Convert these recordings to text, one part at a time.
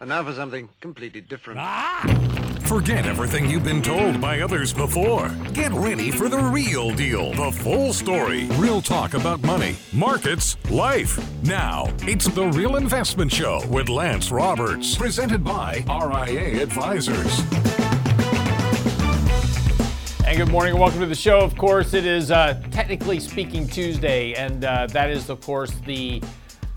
And now for something completely different. Ah! Forget everything you've been told by others before. Get ready for the real deal, the full story, real talk about money, markets, life. Now, it's the Real Investment Show with Lance Roberts, presented by RIA Advisors. And good morning and welcome to the show. Of course, it is uh, technically speaking Tuesday, and uh, that is, of course, the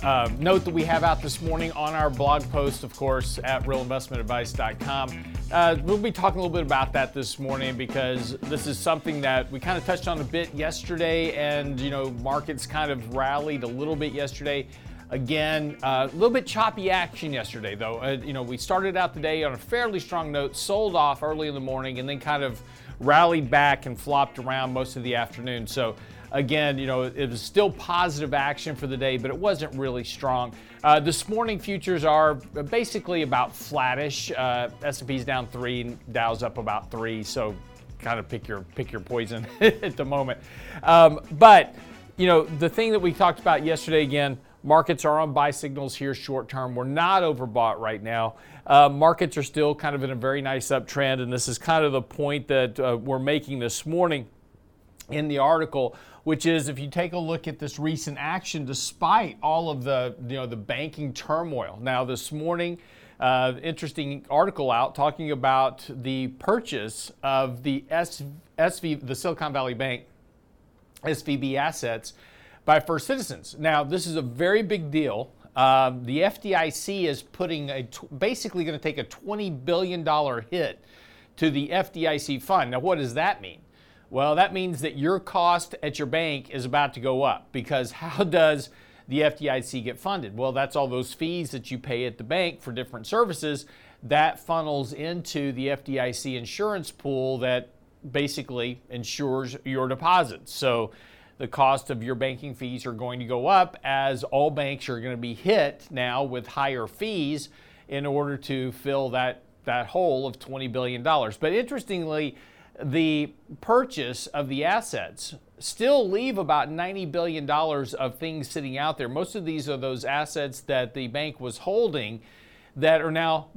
uh, note that we have out this morning on our blog post, of course, at realinvestmentadvice.com. Uh, we'll be talking a little bit about that this morning because this is something that we kind of touched on a bit yesterday, and you know, markets kind of rallied a little bit yesterday. Again, uh, a little bit choppy action yesterday, though. Uh, you know, we started out the day on a fairly strong note, sold off early in the morning, and then kind of rallied back and flopped around most of the afternoon. So Again, you know, it was still positive action for the day, but it wasn't really strong. Uh, this morning, futures are basically about flattish. Uh, S&P's down three, Dow's up about three. So, kind of pick your pick your poison at the moment. Um, but you know, the thing that we talked about yesterday again. Markets are on buy signals here short term. We're not overbought right now. Uh, markets are still kind of in a very nice uptrend, and this is kind of the point that uh, we're making this morning in the article which is if you take a look at this recent action, despite all of the you know the banking turmoil. Now this morning, uh, interesting article out talking about the purchase of the S, SV, the Silicon Valley Bank SVB assets by First Citizens. Now this is a very big deal. Um, the FDIC is putting a t- basically going to take a $20 billion hit to the FDIC fund. Now, what does that mean? Well, that means that your cost at your bank is about to go up because how does the FDIC get funded? Well, that's all those fees that you pay at the bank for different services that funnels into the FDIC insurance pool that basically insures your deposits. So the cost of your banking fees are going to go up as all banks are going to be hit now with higher fees in order to fill that that hole of 20 billion dollars. But interestingly, the purchase of the assets still leave about $90 billion of things sitting out there. Most of these are those assets that the bank was holding that are now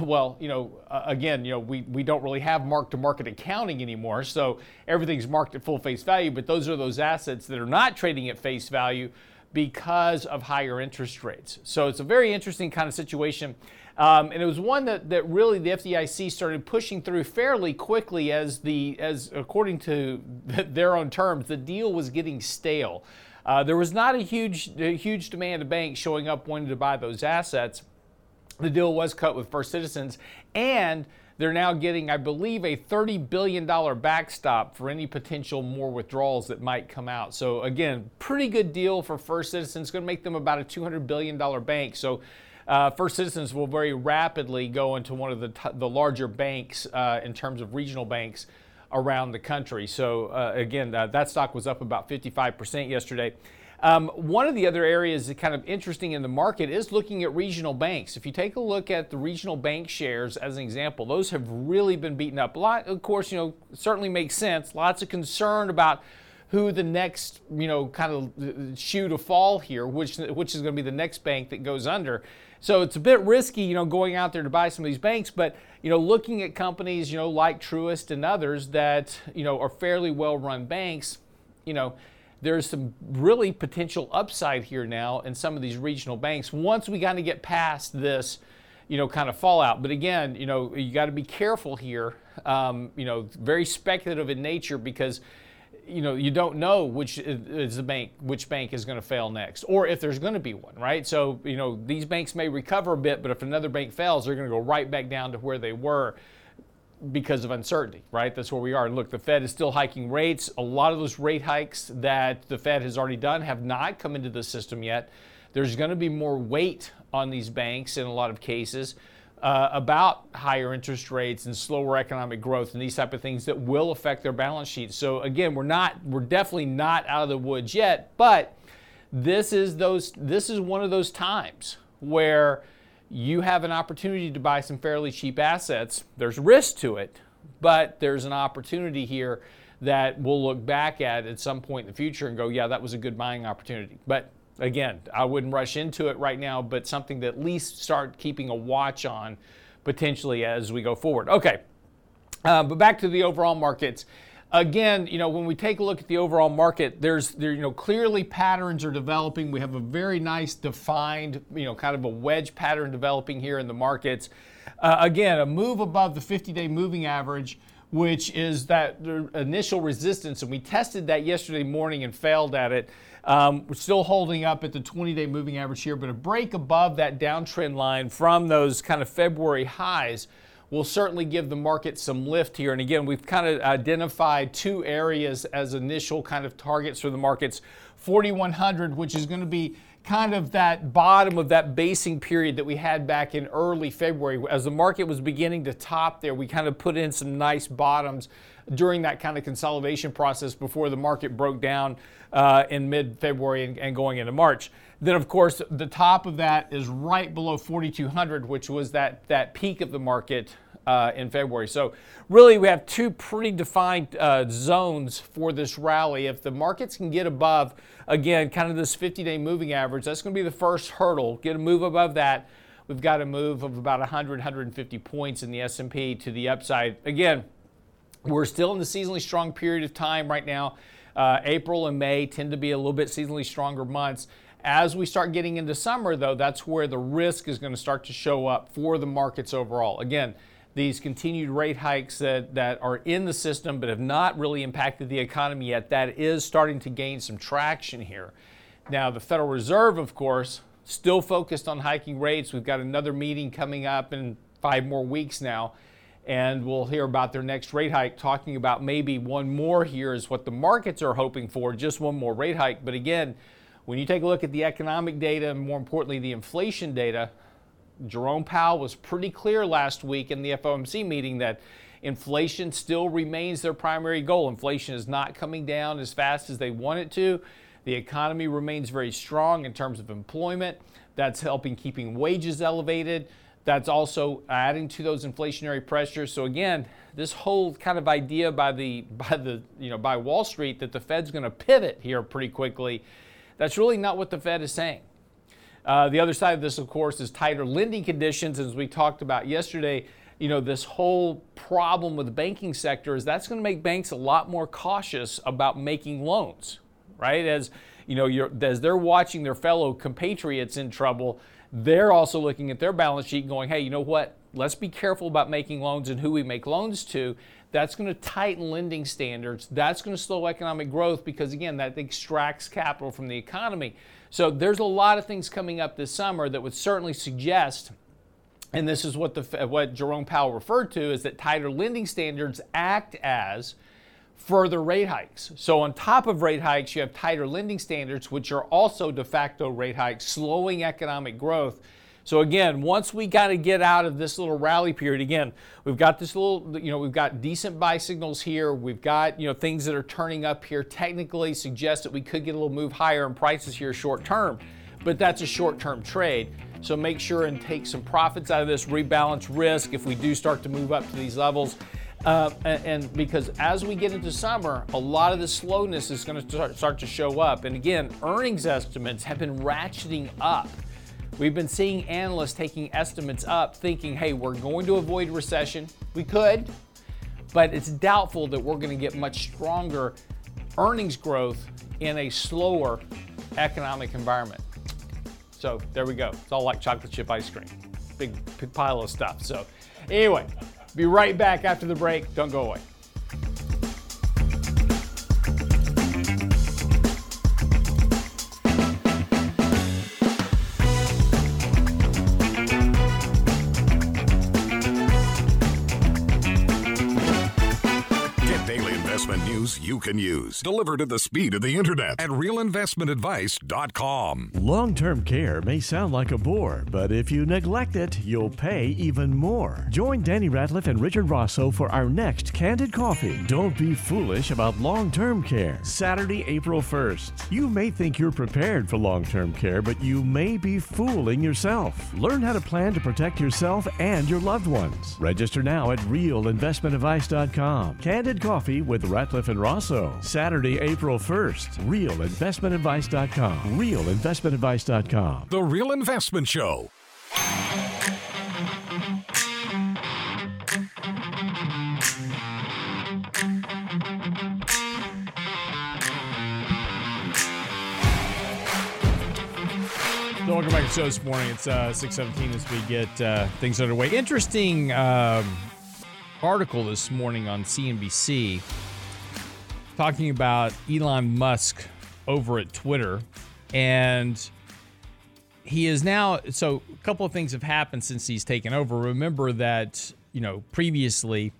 well, you know, uh, again, you know, we, we don't really have mark to market accounting anymore, so everything's marked at full face value, but those are those assets that are not trading at face value because of higher interest rates. So it's a very interesting kind of situation. Um, and it was one that, that really the FDIC started pushing through fairly quickly as the as according to their own terms, the deal was getting stale. Uh, there was not a huge a huge demand of banks showing up wanting to buy those assets. The deal was cut with First Citizens, and they're now getting, I believe, a $30 billion backstop for any potential more withdrawals that might come out. So, again, pretty good deal for First Citizens. It's going to make them about a $200 billion bank. So, uh, First Citizens will very rapidly go into one of the, t- the larger banks uh, in terms of regional banks around the country. So, uh, again, uh, that stock was up about 55% yesterday. Um, one of the other areas that kind of interesting in the market is looking at regional banks. If you take a look at the regional bank shares as an example, those have really been beaten up. A lot, of course, you know, certainly makes sense. Lots of concern about who the next, you know, kind of shoe to fall here, which which is going to be the next bank that goes under. So it's a bit risky, you know, going out there to buy some of these banks, but you know, looking at companies, you know, like Truist and others that you know are fairly well-run banks, you know, there's some really potential upside here now in some of these regional banks once we kind of get past this you know kind of fallout. But again you know you got to be careful here um, you know very speculative in nature because you know you don't know which is the bank which bank is going to fail next or if there's going to be one right so you know these banks may recover a bit but if another bank fails they're going to go right back down to where they were because of uncertainty, right? That's where we are. And look, the Fed is still hiking rates. A lot of those rate hikes that the Fed has already done have not come into the system yet. There's going to be more weight on these banks in a lot of cases uh, about higher interest rates and slower economic growth and these type of things that will affect their balance sheets. So again, we're not, we're definitely not out of the woods yet, but this is those, this is one of those times where you have an opportunity to buy some fairly cheap assets. There's risk to it, but there's an opportunity here that we'll look back at at some point in the future and go, yeah, that was a good buying opportunity. But again, I wouldn't rush into it right now, but something to at least start keeping a watch on potentially as we go forward. Okay, uh, but back to the overall markets. Again, you know, when we take a look at the overall market, there's there, you know, clearly patterns are developing. We have a very nice defined, you know, kind of a wedge pattern developing here in the markets. Uh, again, a move above the 50-day moving average which is that initial resistance, and we tested that yesterday morning and failed at it. Um, we're still holding up at the 20 day moving average here, but a break above that downtrend line from those kind of February highs will certainly give the market some lift here. And again, we've kind of identified two areas as initial kind of targets for the markets 4100, which is going to be kind of that bottom of that basing period that we had back in early February. As the market was beginning to top there, we kind of put in some nice bottoms during that kind of consolidation process before the market broke down uh, in mid February and, and, going into March. Then, of course, the top of that is right below 4,200, which was that, that peak of the market uh, in February. So, really, we have two pretty defined uh, zones for this rally. If the markets can get above, again, kind of this 50 day moving average, that's going to be the first hurdle. Get a move above that. We've got a move of about 100, 150 points in the S&P to the upside. Again, we're still in the seasonally strong period of time right now. Uh, April and May tend to be a little bit seasonally stronger months. As we start getting into summer, though, that's where the risk is going to start to show up for the markets overall. Again, these continued rate hikes that, that are in the system but have not really impacted the economy yet, that is starting to gain some traction here. Now, the Federal Reserve, of course, still focused on hiking rates. We've got another meeting coming up in five more weeks now, and we'll hear about their next rate hike, talking about maybe one more here is what the markets are hoping for, just one more rate hike. But again, when you take a look at the economic data and more importantly, the inflation data, Jerome Powell was pretty clear last week in the FOMC meeting that inflation still remains their primary goal. Inflation is not coming down as fast as they want it to. The economy remains very strong in terms of employment. That's helping keeping wages elevated. That's also adding to those inflationary pressures. So again, this whole kind of idea by the by the you know by Wall Street that the Fed's going to pivot here pretty quickly, that's really not what the Fed is saying. Uh, the other side of this, of course, is tighter lending conditions. As we talked about yesterday, you know, this whole problem with the banking sector is that's going to make banks a lot more cautious about making loans, right? As you know, as they're watching their fellow compatriots in trouble, they're also looking at their balance sheet going, hey, you know what? Let's be careful about making loans and who we make loans to. That's going to tighten lending standards. That's going to slow economic growth because, again, that extracts capital from the economy. So there's a lot of things coming up this summer that would certainly suggest, and this is what the what Jerome Powell referred to, is that tighter lending standards act as further rate hikes. So on top of rate hikes, you have tighter lending standards, which are also de facto rate hikes, slowing economic growth so again, once we got to get out of this little rally period, again, we've got this little, you know, we've got decent buy signals here. We've got, you know, things that are turning up here technically suggest that we could get a little move higher in prices here short term, but that's a short term trade. So make sure and take some profits out of this, rebalance risk if we do start to move up to these levels. Uh, and, because as we get into summer, a lot of the slowness is going to start, start to show up. And again, earnings estimates have been ratcheting up. We've been seeing analysts taking estimates up, thinking, hey, we're going to avoid recession. We could, but it's doubtful that we're going to get much stronger earnings growth in a slower economic environment. So there we go. It's all like chocolate chip ice cream. Big, big pile of stuff. So, anyway, be right back after the break. Don't go away. you can use, delivered at the speed of the internet at realinvestmentadvice.com. Long term care may sound like a bore, but if you neglect it, you'll pay even more. Join Danny Ratliff and Richard Rosso for our next Candid Coffee. Don't be foolish about long term care. Saturday, April 1st. You may think you're prepared for long term care, but you may be fooling yourself. Learn how to plan to protect yourself and your loved ones. Register now at realinvestmentadvice.com. Candid Coffee with Ratliff and Rosso. Saturday, April 1st. RealInvestmentAdvice.com. RealInvestmentAdvice.com. The Real Investment Show. So welcome back to the show this morning. It's uh, 617 as we get uh, things underway. Interesting um, article this morning on CNBC talking about Elon Musk over at Twitter. And he is now, so a couple of things have happened since he's taken over. Remember that, you know, previously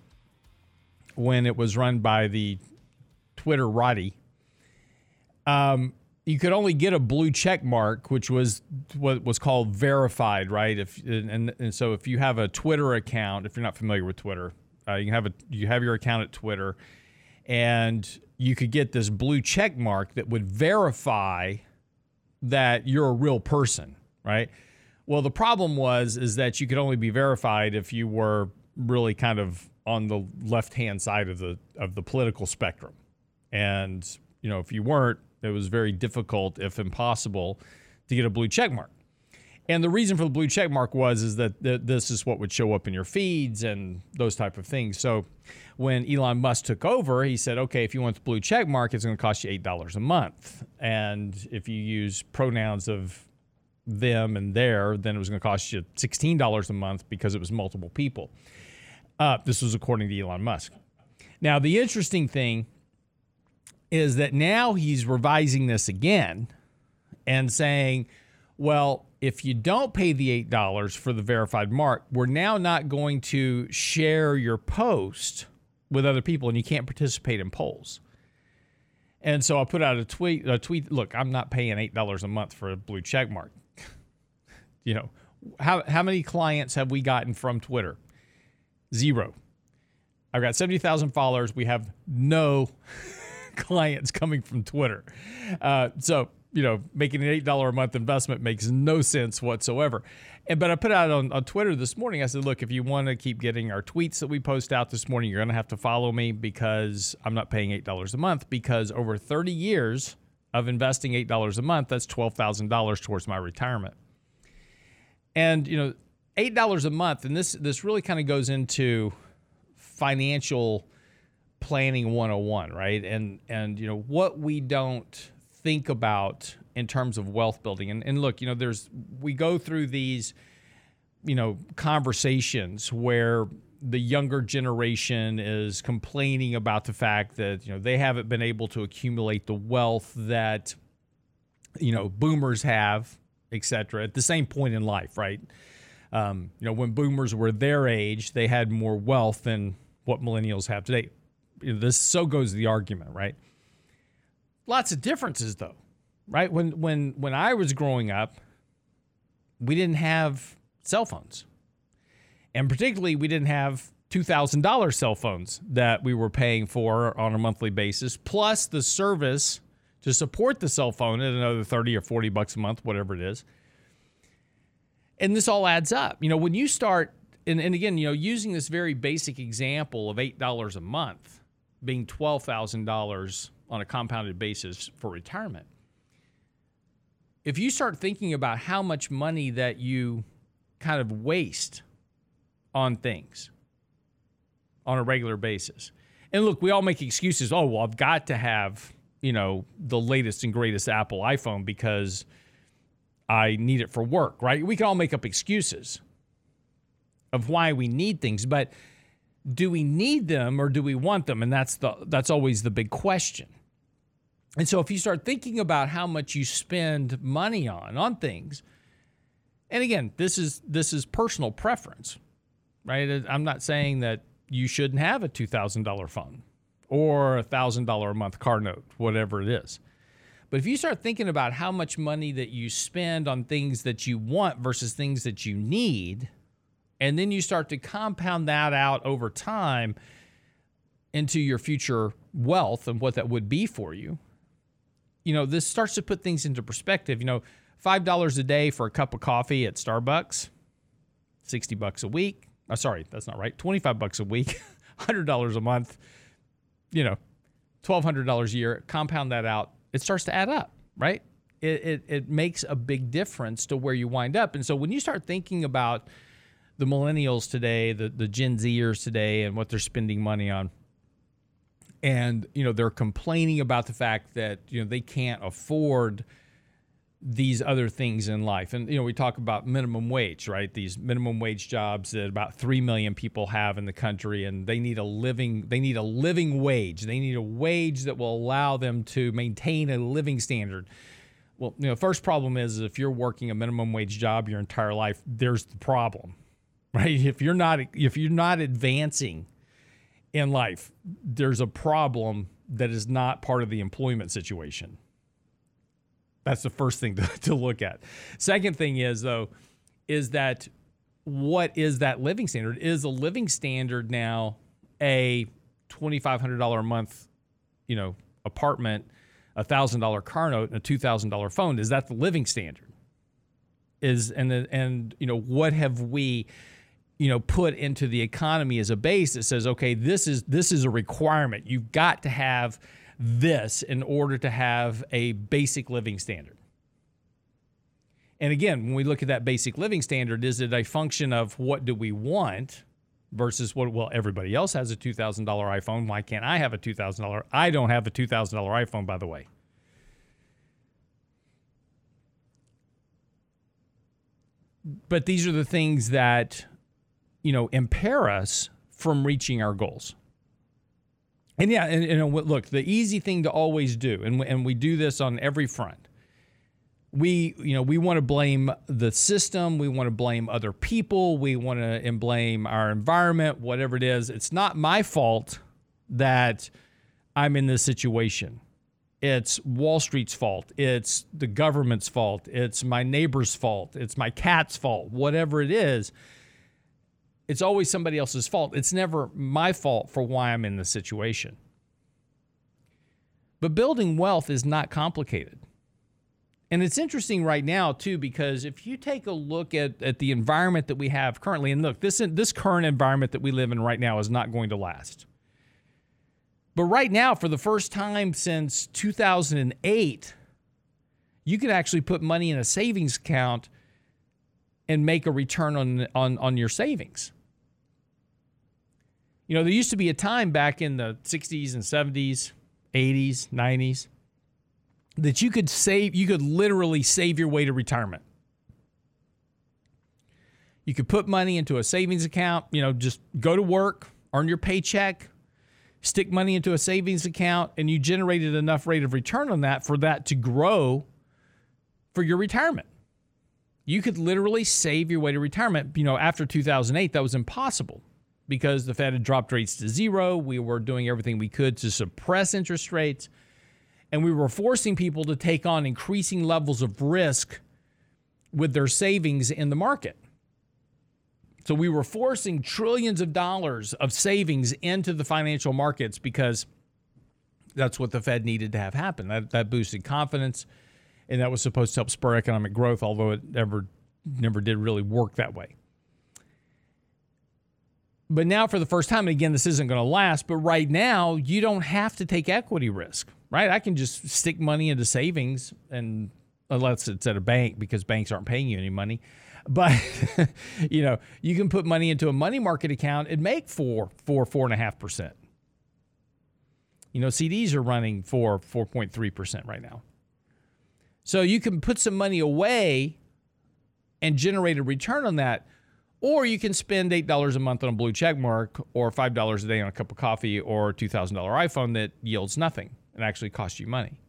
when it was run by the Twitterati, um, you could only get a blue check mark, which was what was called verified, right? If and, and so if you have a Twitter account, if you're not familiar with Twitter, uh, you have a you have your account at Twitter, and you could get this blue check mark that would verify that you're a real person, right? Well, the problem was is that you could only be verified if you were really kind of on the left hand side of the of the political spectrum, and you know if you weren't it was very difficult, if impossible, to get a blue check mark. And the reason for the blue check mark was is that th- this is what would show up in your feeds and those type of things. So when Elon Musk took over, he said, okay, if you want the blue check mark, it's going to cost you eight dollars a month, and if you use pronouns of them and their, then it was going to cost you sixteen dollars a month because it was multiple people. Uh, this was according to Elon Musk. Now the interesting thing is that now he's revising this again and saying, well, if you don't pay the $8 for the verified mark, we're now not going to share your post with other people and you can't participate in polls. And so I put out a tweet, a tweet, look, I'm not paying $8 a month for a blue check mark. you know, how, how many clients have we gotten from Twitter? Zero. I've got 70,000 followers. We have no clients coming from Twitter. Uh, so, you know, making an $8 a month investment makes no sense whatsoever. And, but I put out on, on Twitter this morning, I said, look, if you want to keep getting our tweets that we post out this morning, you're going to have to follow me because I'm not paying $8 a month because over 30 years of investing $8 a month, that's $12,000 towards my retirement. And, you know, $8 a month, and this, this really kind of goes into financial planning 101 right and and you know what we don't think about in terms of wealth building. And, and look you know there's we go through these you know conversations where the younger generation is complaining about the fact that you know they haven't been able to accumulate the wealth that you know boomers have etc at the same point in life right? Um, you know when boomers were their age they had more wealth than what millennials have today. This so goes the argument, right? Lots of differences though, right? When when when I was growing up, we didn't have cell phones. And particularly we didn't have $2,000 cell phones that we were paying for on a monthly basis plus the service to support the cell phone at another 30 or 40 bucks a month, whatever it is. And this all adds up. You know, when you start and, and again, you know, using this very basic example of $8 a month, being $12,000 on a compounded basis for retirement. If you start thinking about how much money that you kind of waste on things on a regular basis. And look, we all make excuses. Oh, well, I've got to have, you know, the latest and greatest Apple iPhone because I need it for work, right? We can all make up excuses of why we need things, but do we need them or do we want them? And that's the that's always the big question. And so if you start thinking about how much you spend money on on things, and again, this is this is personal preference, right? I'm not saying that you shouldn't have a two thousand dollar phone or a thousand dollar a month car note, whatever it is. But if you start thinking about how much money that you spend on things that you want versus things that you need, and then you start to compound that out over time into your future wealth and what that would be for you. You know, this starts to put things into perspective. You know, $5 a day for a cup of coffee at Starbucks, 60 bucks a week. Oh, sorry, that's not right. 25 bucks a week, $100 a month. You know, $1,200 a year, compound that out, it starts to add up, right? It, it, it makes a big difference to where you wind up. And so when you start thinking about the millennials today, the, the Gen Zers today, and what they're spending money on, and you know they're complaining about the fact that you know they can't afford these other things in life. And you know, we talk about minimum wage, right? These minimum wage jobs that about 3 million people have in the country and they need a living they need a living wage. They need a wage that will allow them to maintain a living standard. Well, you know, first problem is if you're working a minimum wage job your entire life, there's the problem. Right? If you're not if you're not advancing in life, there's a problem that is not part of the employment situation. That's the first thing to, to look at. Second thing is, though, is that what is that living standard? Is a living standard now a $2,500 a month, you know, apartment, a thousand dollar car note, and a two thousand dollar phone? Is that the living standard? Is and and you know what have we, you know, put into the economy as a base that says, okay, this is this is a requirement. You've got to have this in order to have a basic living standard. And again, when we look at that basic living standard, is it a function of what do we want versus what, well, everybody else has a $2,000 iPhone. Why can't I have a $2,000? I don't have a $2,000 iPhone, by the way. But these are the things that, you know, impair us from reaching our goals. And yeah, and, and uh, look, the easy thing to always do, and and we do this on every front. We, you know, we want to blame the system. We want to blame other people. We want to blame our environment, whatever it is. It's not my fault that I'm in this situation. It's Wall Street's fault. It's the government's fault. It's my neighbor's fault. It's my cat's fault. Whatever it is it's always somebody else's fault. It's never my fault for why I'm in the situation. But building wealth is not complicated. And it's interesting right now, too, because if you take a look at, at the environment that we have currently, and look, this, this current environment that we live in right now is not going to last. But right now, for the first time since 2008, you can actually put money in a savings account and make a return on, on, on your savings. You know, there used to be a time back in the 60s and 70s, 80s, 90s that you could save, you could literally save your way to retirement. You could put money into a savings account, you know, just go to work, earn your paycheck, stick money into a savings account, and you generated enough rate of return on that for that to grow for your retirement. You could literally save your way to retirement. You know, after 2008, that was impossible because the Fed had dropped rates to zero. We were doing everything we could to suppress interest rates. And we were forcing people to take on increasing levels of risk with their savings in the market. So we were forcing trillions of dollars of savings into the financial markets because that's what the Fed needed to have happen. That, that boosted confidence, and that was supposed to help spur economic growth, although it never never did really work that way. But now, for the first time, and again, this isn't going to last, but right now, you don't have to take equity risk, right? I can just stick money into savings, and unless it's at a bank because banks aren't paying you any money. But you know, you can put money into a money market account and make four, four, four and a half percent. You know, CDs are running for 4.3% right now. So you can put some money away and generate a return on that or you can spend $8 a month on a blue check mark or $5 a day on a cup of coffee or a $2,000 iPhone that yields nothing and actually costs you money.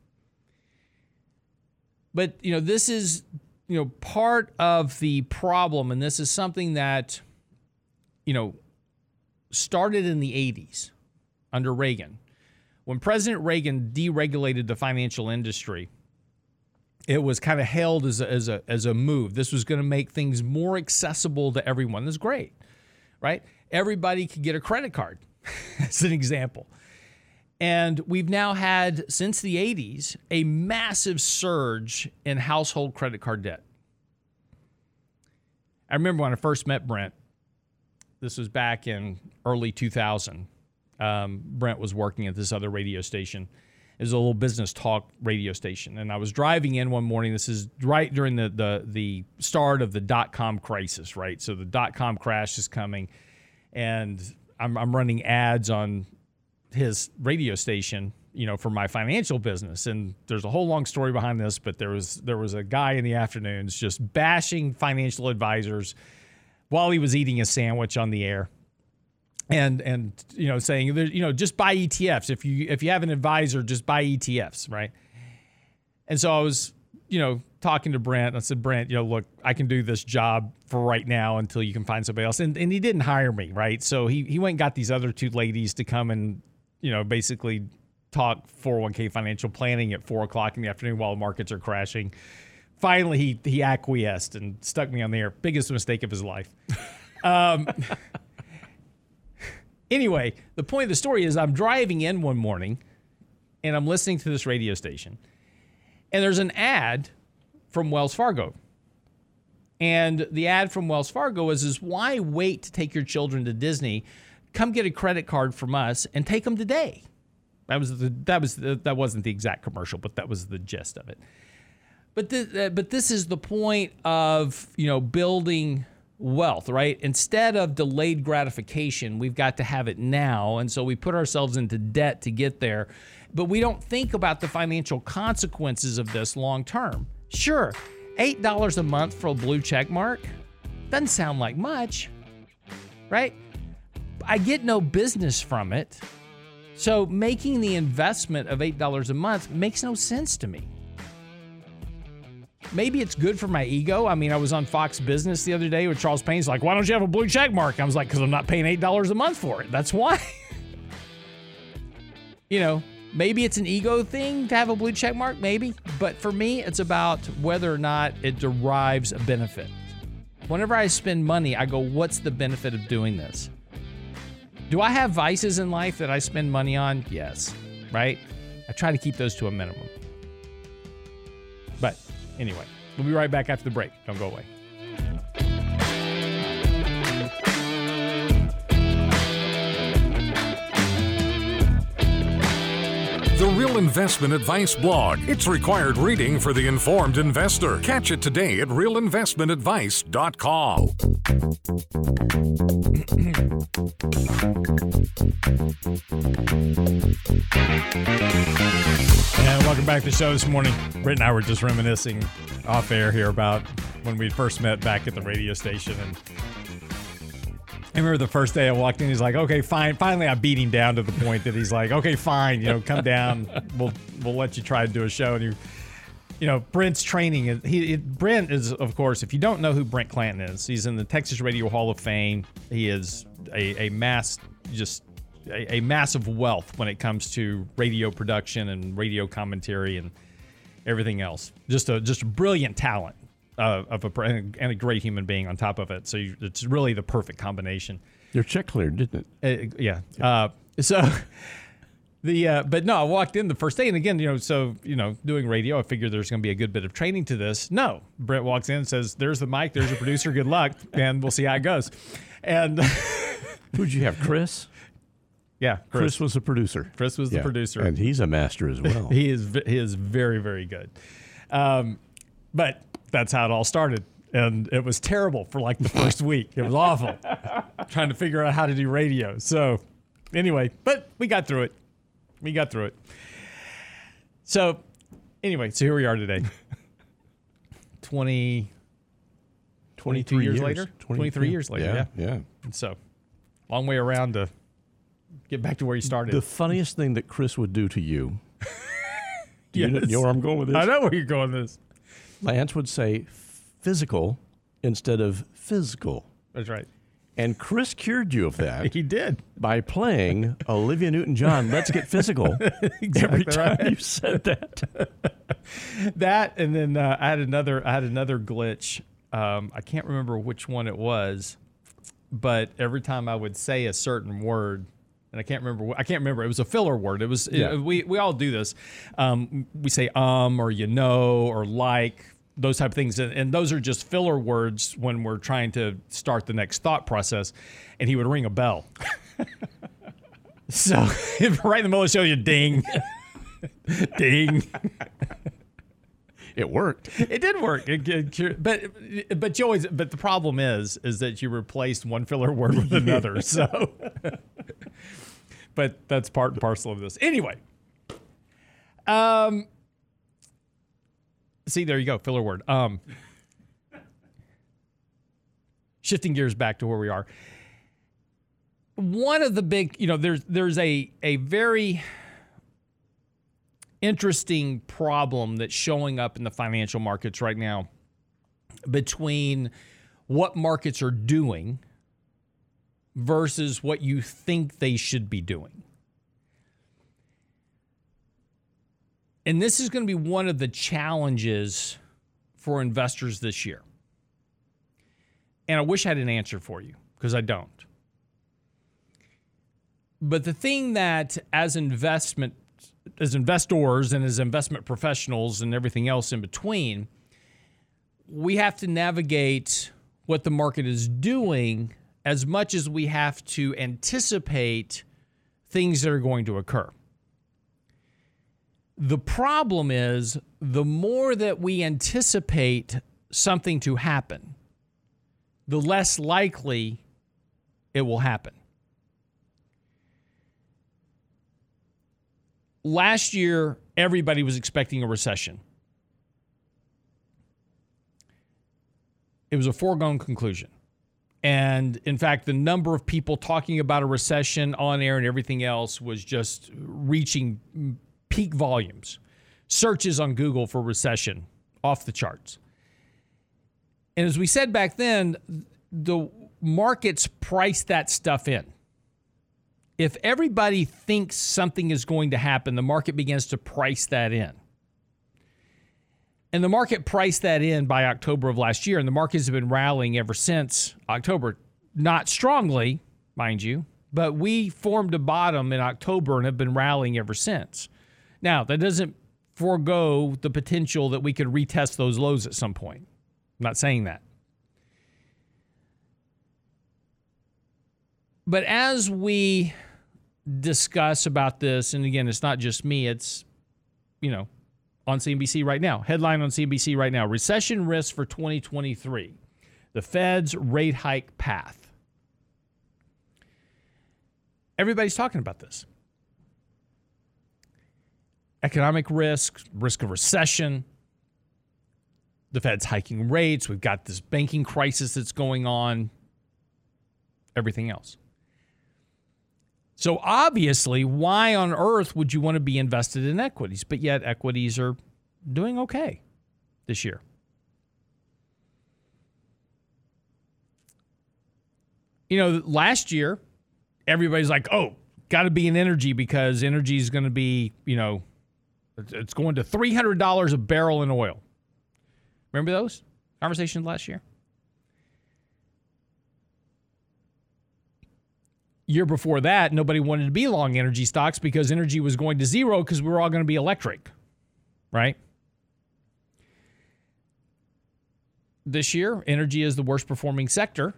But, you know, this is, you know, part of the problem and this is something that you know started in the 80s under Reagan. When President Reagan deregulated the financial industry, it was kind of hailed as a, as a, as a move. This was going to make things more accessible to everyone. That's great, right? Everybody could get a credit card, as an example. And we've now had, since the 80s, a massive surge in household credit card debt. I remember when I first met Brent, this was back in early 2000. um, Brent was working at this other radio station. Was a little business talk radio station, and I was driving in one morning. This is right during the the the start of the dot com crisis, right? So the dot com crash is coming, and I'm I'm running ads on his radio station, you know, for my financial business. And there's a whole long story behind this, but there was there was a guy in the afternoons just bashing financial advisors while he was eating a sandwich on the air and and you know saying you know just buy ETFs if you if you have an advisor just buy ETFs right? And so I was you know talking to Brent I said Brent you know look I can do this job for right now until you can find somebody else. And, and he didn't hire me right? So he he went and got these other two ladies to come and you know basically talk 401k financial planning at four o'clock in the afternoon while the markets are crashing. Finally he he acquiesced and stuck me on the air biggest mistake of his life. Um, Anyway, the point of the story is I'm driving in one morning and I'm listening to this radio station, and there's an ad from Wells Fargo. And the ad from Wells Fargo is, is why wait to take your children to Disney? Come get a credit card from us and take them today. That was the, that was the, that wasn't the exact commercial, but that was the gist of it. But the, uh, but this is the point of you know building wealth, right? Instead of delayed gratification, we've got to have it now. And so we put ourselves into debt to get there. But we don't think about the financial consequences of this long term. Sure, $8 a month for a blue check mark doesn't sound like much, right? I get no business from it. So making the investment of $8 a month makes no sense to me maybe it's good for my ego. I mean, I was on Fox Business the other day with Charles Payne. He's like, why don't you have a blue check mark? I was like, because I'm not paying $8 a month for it. That's why. you know, maybe it's an ego thing to have a blue check mark, maybe. But for me, it's about whether or not it derives a benefit. Whenever I spend money, I go, what's the benefit of doing this? Do I have vices in life that I spend money on? Yes, right? I try to keep those to a minimum. But Anyway, we'll be right back after the break. Don't go away. The Real Investment Advice blog. It's required reading for the informed investor. Catch it today at realinvestmentadvice.com. And welcome back to the show this morning. Brent and I were just reminiscing off air here about when we first met back at the radio station. And I remember the first day I walked in, he's like, okay, fine. Finally, I beat him down to the point that he's like, okay, fine, you know, come down. We'll, we'll let you try to do a show. And you, you know, Brent's training. He, Brent is, of course, if you don't know who Brent Clanton is, he's in the Texas Radio Hall of Fame. He is a, a mass, just a, a, massive wealth when it comes to radio production and radio commentary and everything else. Just a just a brilliant talent uh, of a and a great human being on top of it. So you, it's really the perfect combination. Your check cleared, didn't it? Uh, yeah. Uh, so. The uh, but no, I walked in the first day, and again, you know, so you know, doing radio, I figured there's going to be a good bit of training to this. No, Brent walks in and says, "There's the mic, there's your producer. Good luck, and we'll see how it goes." And who'd you have, Chris? Yeah, Chris, Chris was the producer. Chris was the producer, and he's a master as well. he is he is very very good. Um, but that's how it all started, and it was terrible for like the first week. It was awful trying to figure out how to do radio. So anyway, but we got through it. We got through it. So anyway, so here we are today. 20 22 years, years, later 20, 23 years later yeah yeah, yeah. And so long way around to get back to where you started. The funniest thing that Chris would do to you. yes. you, know, where I'm going with this? I know where you're going with this. Lance would say physical instead of physical. That's right. And Chris cured you of that. he did by playing Olivia Newton-John. Let's get physical. exactly every time right. you said that. that and then uh, I had another. I had another glitch. Um, I can't remember which one it was, but every time I would say a certain word, and I can't remember. I can't remember. It was a filler word. It was. Yeah. It, we we all do this. Um, we say um or you know or like those type of things, and, and, those are just filler words when we're trying to start the next thought process. And he would ring a bell. So right in the middle of the show, you ding, ding. It worked. It did work, it, it, but but you always but the problem is is that you replaced one filler word with another. So, but that's part and parcel of this. Anyway, um, see there you go, filler word. Um, shifting gears back to where we are. One of the big, you know, there's there's a a very interesting problem that's showing up in the financial markets right now between what markets are doing versus what you think they should be doing. And this is going to be one of the challenges for investors this year. And I wish I had an answer for you because I don't. But the thing that as investment as investors and as investment professionals and everything else in between, we have to navigate what the market is doing as much as we have to anticipate things that are going to occur. The problem is the more that we anticipate something to happen, the less likely it will happen. last year, everybody was expecting a recession. It was a foregone conclusion. And in fact, the number of people talking about a recession on air and everything else was just reaching peak volumes. Searches on Google for recession off the charts. And as we said back then, the markets price that stuff in if everybody thinks something is going to happen, the market begins to price that in. And the market priced that in by October of last year, and the markets have been rallying ever since October. Not strongly, mind you, but we formed a bottom in October and have been rallying ever since. Now, that doesn't forego the potential that we could retest those lows at some point. I'm not saying that. But as we discuss about this, and again, it's not just me, it's, you know, on CNBC right now. Headline on CNBC right now Recession risk for 2023. The Fed's rate hike path. Everybody's talking about this. Economic risk, risk of recession. The Fed's hiking rates. We've got this banking crisis that's going on. Everything else. So obviously, why on earth would you want to be invested in equities? But yet, equities are doing okay this year. You know, last year, everybody's like, oh, got to be in energy because energy is going to be, you know, it's going to $300 a barrel in oil. Remember those conversations last year? Year before that, nobody wanted to be long energy stocks because energy was going to zero because we were all going to be electric, right? This year, energy is the worst performing sector,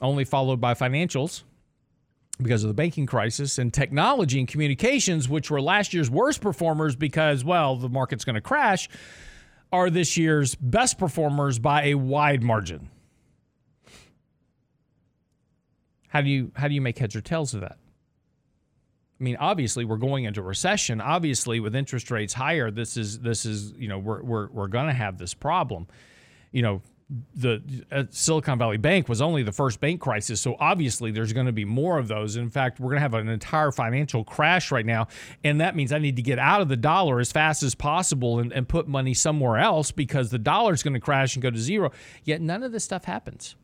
only followed by financials because of the banking crisis, and technology and communications, which were last year's worst performers because, well, the market's going to crash, are this year's best performers by a wide margin. How do you how do you make heads or tails of that? I mean, obviously we're going into recession. Obviously, with interest rates higher, this is this is you know we're we're we're going to have this problem. You know, the uh, Silicon Valley Bank was only the first bank crisis, so obviously there's going to be more of those. In fact, we're going to have an entire financial crash right now, and that means I need to get out of the dollar as fast as possible and, and put money somewhere else because the dollar is going to crash and go to zero. Yet none of this stuff happens.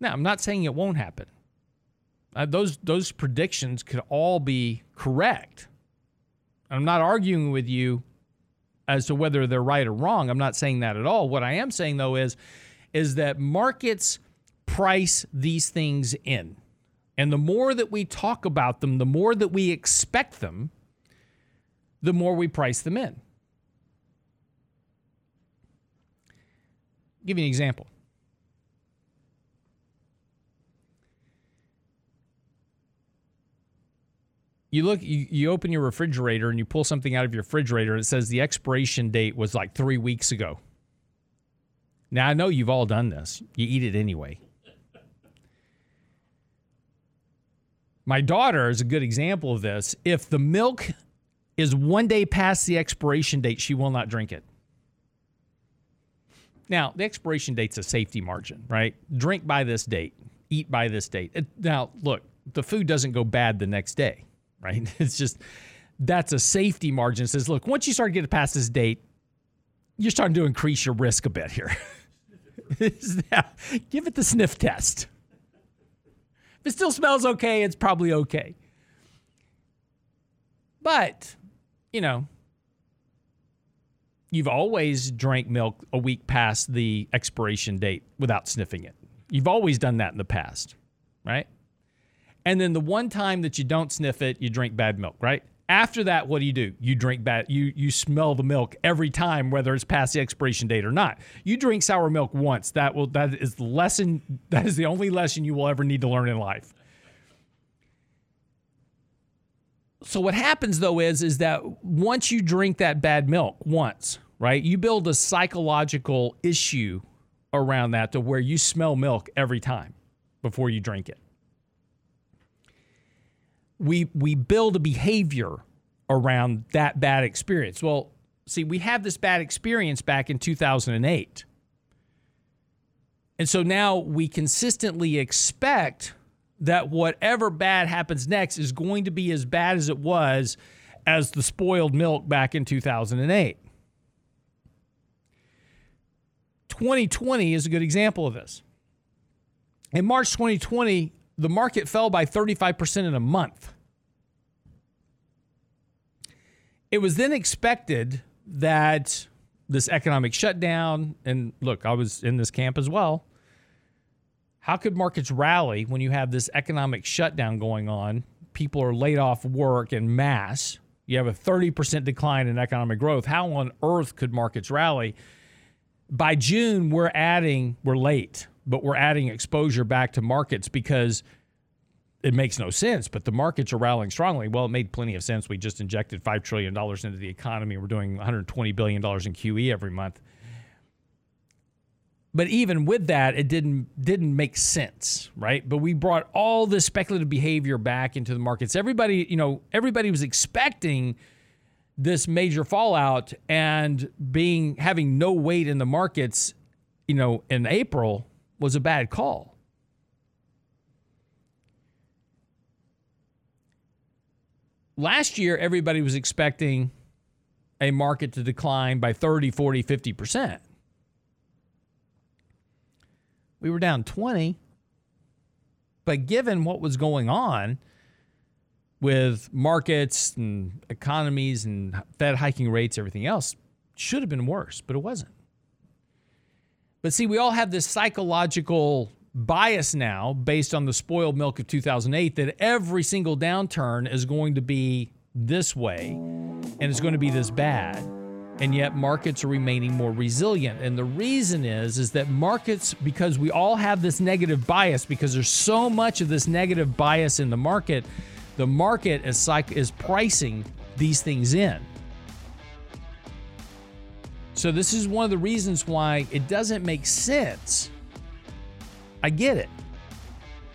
Now, I'm not saying it won't happen. Uh, those those predictions could all be correct. I'm not arguing with you as to whether they're right or wrong. I'm not saying that at all. What I am saying though is is that markets price these things in. And the more that we talk about them, the more that we expect them, the more we price them in. I'll give you an example. You look, you, you open your refrigerator and you pull something out of your refrigerator and it says the expiration date was like three weeks ago. Now, I know you've all done this, you eat it anyway. My daughter is a good example of this. If the milk is one day past the expiration date, she will not drink it. Now, the expiration date's a safety margin, right? Drink by this date, eat by this date. Now, look, the food doesn't go bad the next day, right? It's just that's a safety margin. It says, look, once you start getting past this date, you're starting to increase your risk a bit here. Give it the sniff test. If it still smells okay, it's probably okay. But, you know, you've always drank milk a week past the expiration date without sniffing it. You've always done that in the past, right? And then the one time that you don't sniff it, you drink bad milk, right? After that, what do you do? You drink bad. You you smell the milk every time, whether it's past the expiration date or not. You drink sour milk once. That will that is the lesson. That is the only lesson you will ever need to learn in life. So what happens though is is that once you drink that bad milk once, right? You build a psychological issue around that to where you smell milk every time before you drink it we we build a behavior around that bad experience. Well, see, we have this bad experience back in 2008. And so now we consistently expect that whatever bad happens next is going to be as bad as it was as the spoiled milk back in 2008. 2020 is a good example of this. In March 2020, the market fell by 35% in a month. It was then expected that this economic shutdown, and look, I was in this camp as well. How could markets rally when you have this economic shutdown going on? People are laid off work in mass. You have a 30% decline in economic growth. How on earth could markets rally? By June, we're adding, we're late but we're adding exposure back to markets because it makes no sense, but the markets are rallying strongly. Well, it made plenty of sense. We just injected $5 trillion into the economy. We're doing $120 billion in QE every month. But even with that, it didn't didn't make sense, right? But we brought all this speculative behavior back into the markets. Everybody, you know, everybody was expecting this major fallout and being having no weight in the markets, you know, in April was a bad call. Last year, everybody was expecting a market to decline by 30, 40, 50%. We were down 20. But given what was going on with markets and economies and Fed hiking rates, everything else, should have been worse, but it wasn't. But see, we all have this psychological bias now based on the spoiled milk of 2008 that every single downturn is going to be this way and it's going to be this bad. And yet markets are remaining more resilient. And the reason is is that markets because we all have this negative bias because there's so much of this negative bias in the market the market is psych- is pricing these things in so this is one of the reasons why it doesn't make sense. I get it.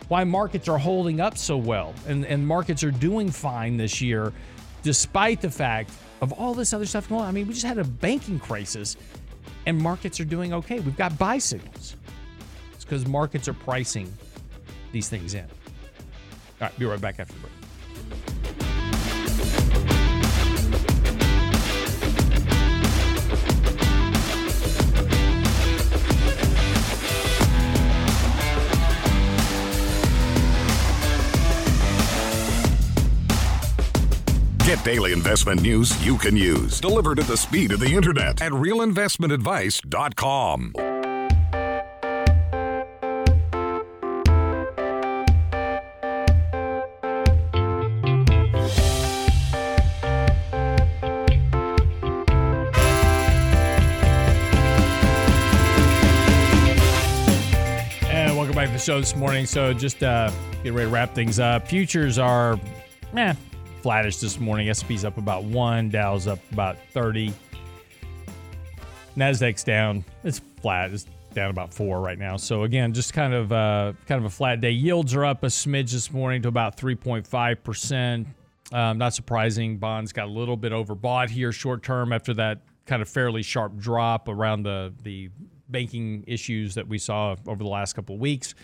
Why markets are holding up so well and, and markets are doing fine this year, despite the fact of all this other stuff going on. I mean, we just had a banking crisis and markets are doing okay. We've got buy signals. It's because markets are pricing these things in. All right, be right back after the break. Daily investment news you can use, delivered at the speed of the internet at realinvestmentadvice.com. Back to the show this morning. So just uh, get ready to wrap things up. Futures are, eh, flattish this morning. S&P's up about one, Dow's up about 30. Nasdaq's down. It's flat. It's down about four right now. So again, just kind of uh, kind of a flat day. Yields are up a smidge this morning to about 3.5 percent. Um, not surprising. Bonds got a little bit overbought here short term after that kind of fairly sharp drop around the the banking issues that we saw over the last couple of weeks.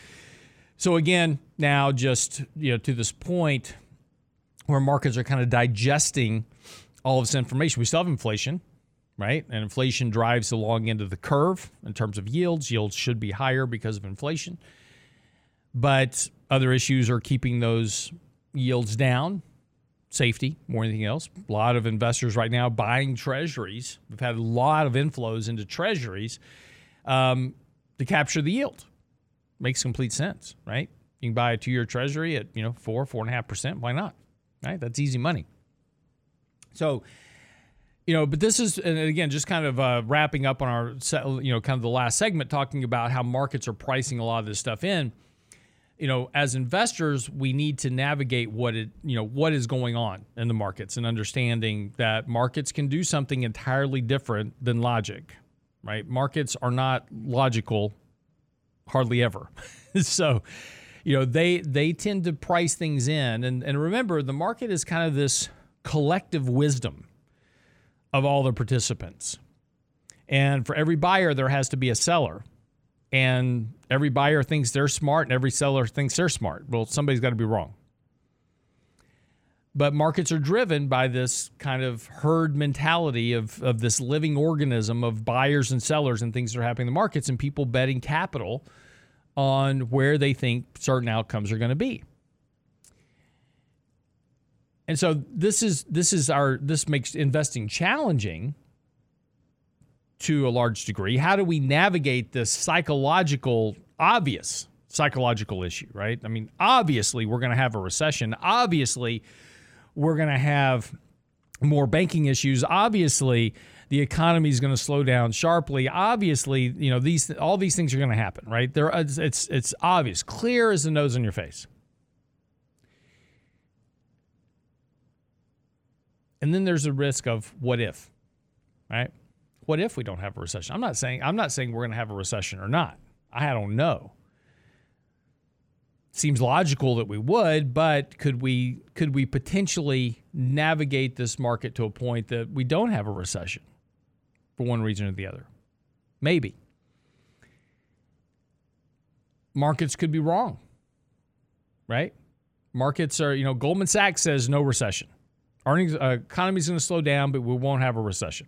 So again, now just you know to this point where markets are kind of digesting all of this information. We still have inflation, right? And inflation drives the long end of the curve in terms of yields. Yields should be higher because of inflation. But other issues are keeping those yields down. Safety, more than anything else. A lot of investors right now buying treasuries. We've had a lot of inflows into treasuries um, to capture the yield. Makes complete sense, right? You can buy a two-year treasury at you know four, four and a half percent. Why not? Right? That's easy money. So, you know, but this is, and again, just kind of uh, wrapping up on our, you know, kind of the last segment, talking about how markets are pricing a lot of this stuff in. You know, as investors, we need to navigate what it, you know, what is going on in the markets and understanding that markets can do something entirely different than logic, right? Markets are not logical hardly ever. so, you know, they they tend to price things in and and remember the market is kind of this collective wisdom of all the participants. And for every buyer, there has to be a seller. And every buyer thinks they're smart and every seller thinks they're smart. Well, somebody's got to be wrong. But markets are driven by this kind of herd mentality of, of this living organism of buyers and sellers and things that are happening in the markets and people betting capital on where they think certain outcomes are going to be. And so this is this is our this makes investing challenging to a large degree. How do we navigate this psychological obvious psychological issue, right? I mean, obviously we're going to have a recession. Obviously we're going to have more banking issues. Obviously the economy is going to slow down sharply. Obviously, you know, these all these things are going to happen, right? There it's it's obvious, clear as the nose on your face. And then there's a risk of what if, right? What if we don't have a recession? I'm not saying I'm not saying we're going to have a recession or not. I don't know. Seems logical that we would, but could we could we potentially navigate this market to a point that we don't have a recession for one reason or the other? Maybe. Markets could be wrong. Right? Markets are, you know, Goldman Sachs says no recession. Earnings uh, economy is going to slow down, but we won't have a recession.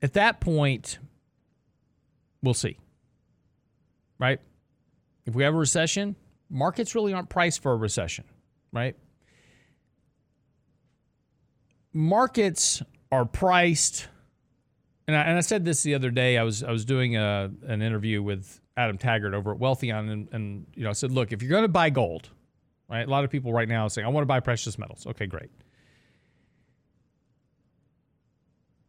At that point, we'll see. Right? If we have a recession, markets really aren't priced for a recession, right? Markets are priced, and I, and I said this the other day. I was I was doing a, an interview with Adam Taggart over at Wealthion, and, and you know, I said, look, if you're going to buy gold, right? A lot of people right now are saying, I want to buy precious metals. Okay, great.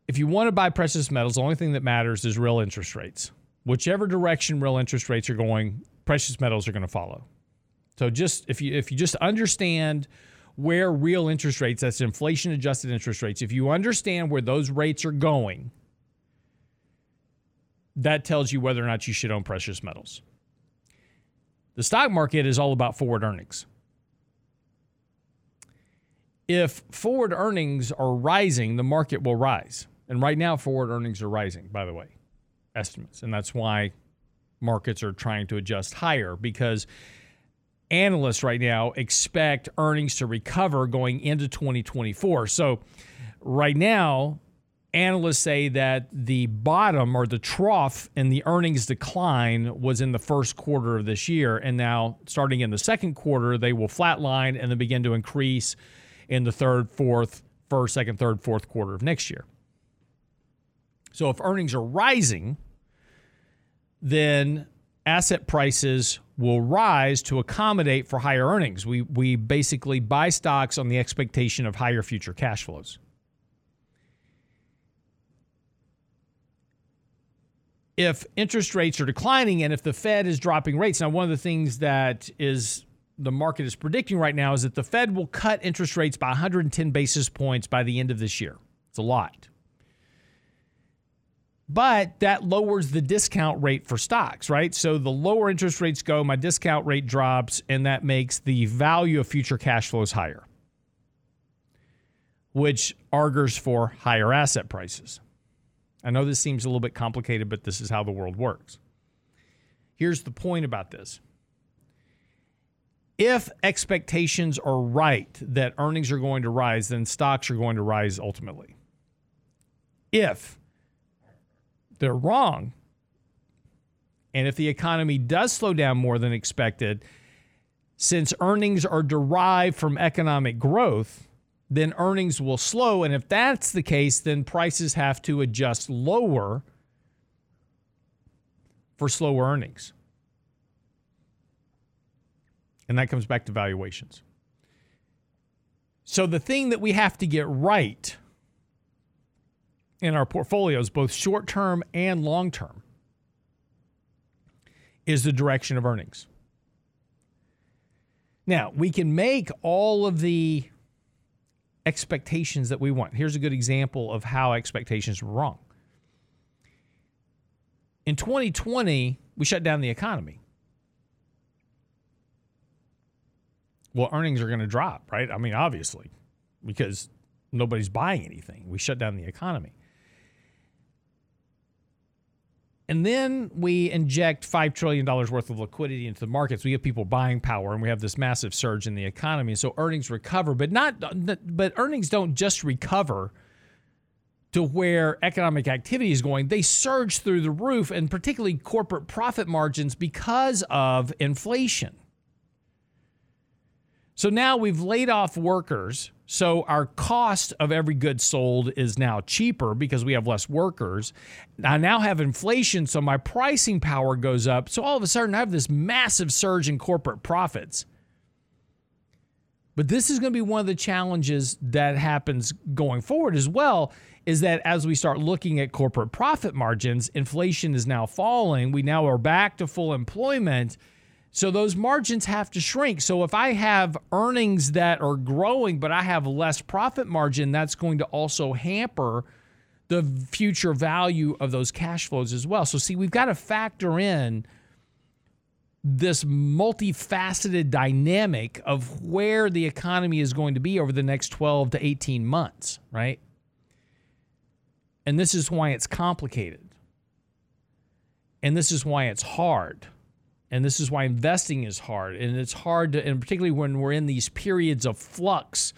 If you want to buy precious metals, the only thing that matters is real interest rates. Whichever direction real interest rates are going, precious metals are going to follow. So just if you if you just understand where real interest rates, that's inflation adjusted interest rates, if you understand where those rates are going, that tells you whether or not you should own precious metals. The stock market is all about forward earnings. If forward earnings are rising, the market will rise. And right now, forward earnings are rising, by the way, estimates. And that's why markets are trying to adjust higher because analysts right now expect earnings to recover going into 2024. So, right now, analysts say that the bottom or the trough in the earnings decline was in the first quarter of this year. And now, starting in the second quarter, they will flatline and then begin to increase in the third, fourth, first, second, third, fourth quarter of next year. So, if earnings are rising, then asset prices will rise to accommodate for higher earnings. We, we basically buy stocks on the expectation of higher future cash flows. if interest rates are declining and if the Fed is dropping rates. Now, one of the things that is the market is predicting right now is that the Fed will cut interest rates by 110 basis points by the end of this year. It's a lot. But that lowers the discount rate for stocks, right? So the lower interest rates go, my discount rate drops, and that makes the value of future cash flows higher, which argues for higher asset prices. I know this seems a little bit complicated, but this is how the world works. Here's the point about this if expectations are right that earnings are going to rise, then stocks are going to rise ultimately. If they're wrong, and if the economy does slow down more than expected, since earnings are derived from economic growth, then earnings will slow. And if that's the case, then prices have to adjust lower for slower earnings. And that comes back to valuations. So the thing that we have to get right in our portfolios, both short term and long term, is the direction of earnings. Now, we can make all of the expectations that we want. Here's a good example of how expectations were wrong. In 2020, we shut down the economy. Well, earnings are going to drop, right? I mean, obviously, because nobody's buying anything. We shut down the economy. And then we inject $5 trillion worth of liquidity into the markets. We have people buying power and we have this massive surge in the economy. So earnings recover, but not but earnings don't just recover to where economic activity is going. They surge through the roof and particularly corporate profit margins because of inflation. So now we've laid off workers. So our cost of every good sold is now cheaper because we have less workers. I now have inflation, so my pricing power goes up. So all of a sudden, I have this massive surge in corporate profits. But this is going to be one of the challenges that happens going forward as well is that as we start looking at corporate profit margins, inflation is now falling. We now are back to full employment so those margins have to shrink. So if I have earnings that are growing, but I have less profit margin, that's going to also hamper the future value of those cash flows as well. So, see, we've got to factor in this multifaceted dynamic of where the economy is going to be over the next 12 to 18 months, right? And this is why it's complicated. And this is why it's hard and this is why investing is hard. And it's hard to, and particularly when we're in these periods of flux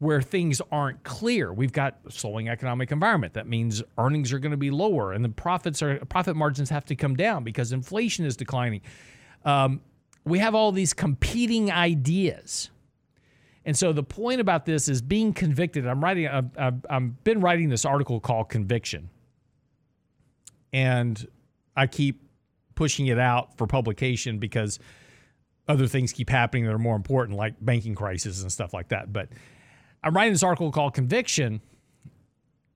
where things aren't clear. We've got a slowing economic environment. That means earnings are going to be lower and the profits are profit margins have to come down because inflation is declining. Um, we have all these competing ideas. And so the point about this is being convicted. I'm writing, I've, I've, I've been writing this article called Conviction. And I keep pushing it out for publication because other things keep happening that are more important, like banking crisis and stuff like that. But I'm writing this article called Conviction,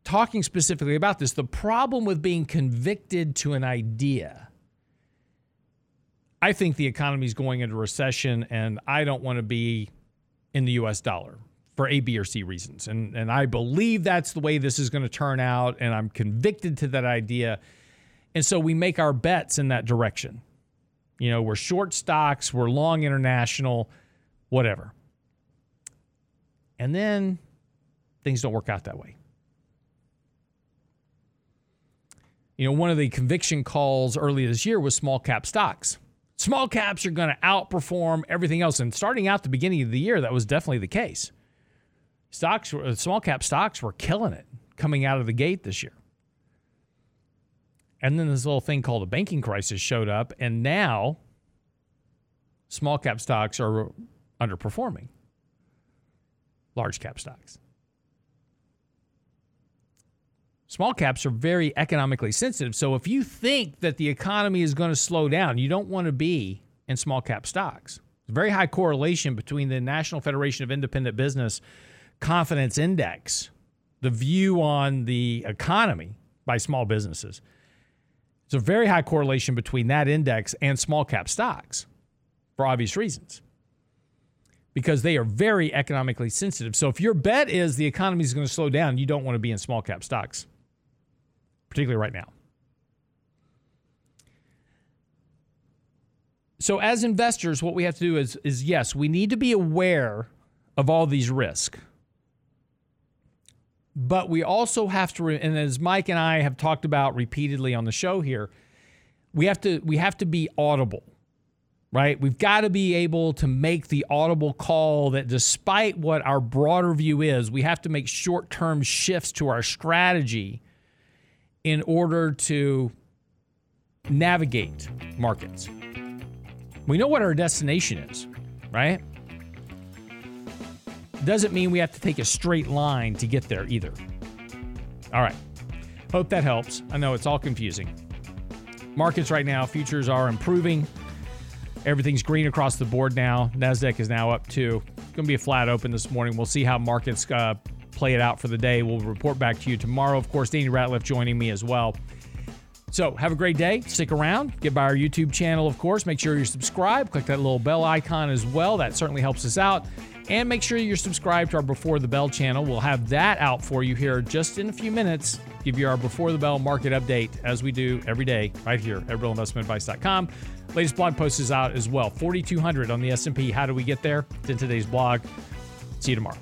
talking specifically about this. The problem with being convicted to an idea. I think the economy is going into recession, and I don't want to be in the US dollar for A, B, or C reasons. And, and I believe that's the way this is going to turn out, and I'm convicted to that idea. And so we make our bets in that direction. You know, we're short stocks, we're long international, whatever. And then things don't work out that way. You know, one of the conviction calls early this year was small cap stocks. Small caps are going to outperform everything else. And starting out the beginning of the year, that was definitely the case. Stocks, small cap stocks were killing it coming out of the gate this year. And then this little thing called a banking crisis showed up, and now small cap stocks are underperforming large cap stocks. Small caps are very economically sensitive. So if you think that the economy is going to slow down, you don't want to be in small cap stocks. Very high correlation between the National Federation of Independent Business Confidence Index, the view on the economy by small businesses, There's a very high correlation between that index and small cap stocks for obvious reasons because they are very economically sensitive. So if your bet is the economy is going to slow down, you don't want to be in small cap stocks, particularly right now. So as investors, what we have to do is is yes, we need to be aware of all these risks. But we also have to and as Mike and I have talked about repeatedly on the show here, we have to we have to be audible. Right? We've got to be able to make the audible call that despite what our broader view is, we have to make short-term shifts to our strategy in order to navigate markets. We know what our destination is, right? Doesn't mean we have to take a straight line to get there either. All right. Hope that helps. I know it's all confusing. Markets right now, futures are improving. Everything's green across the board now. Nasdaq is now up too. It's going to be a flat open this morning. We'll see how markets uh, play it out for the day. We'll report back to you tomorrow. Of course, Danny Ratliff joining me as well. So have a great day. Stick around. Get by our YouTube channel, of course. Make sure you're subscribed. Click that little bell icon as well. That certainly helps us out. And make sure you're subscribed to our Before the Bell channel. We'll have that out for you here just in a few minutes. Give you our Before the Bell market update as we do every day right here at realinvestmentadvice.com. Latest blog post is out as well. 4200 on the S&P. How do we get there? It's in today's blog. See you tomorrow.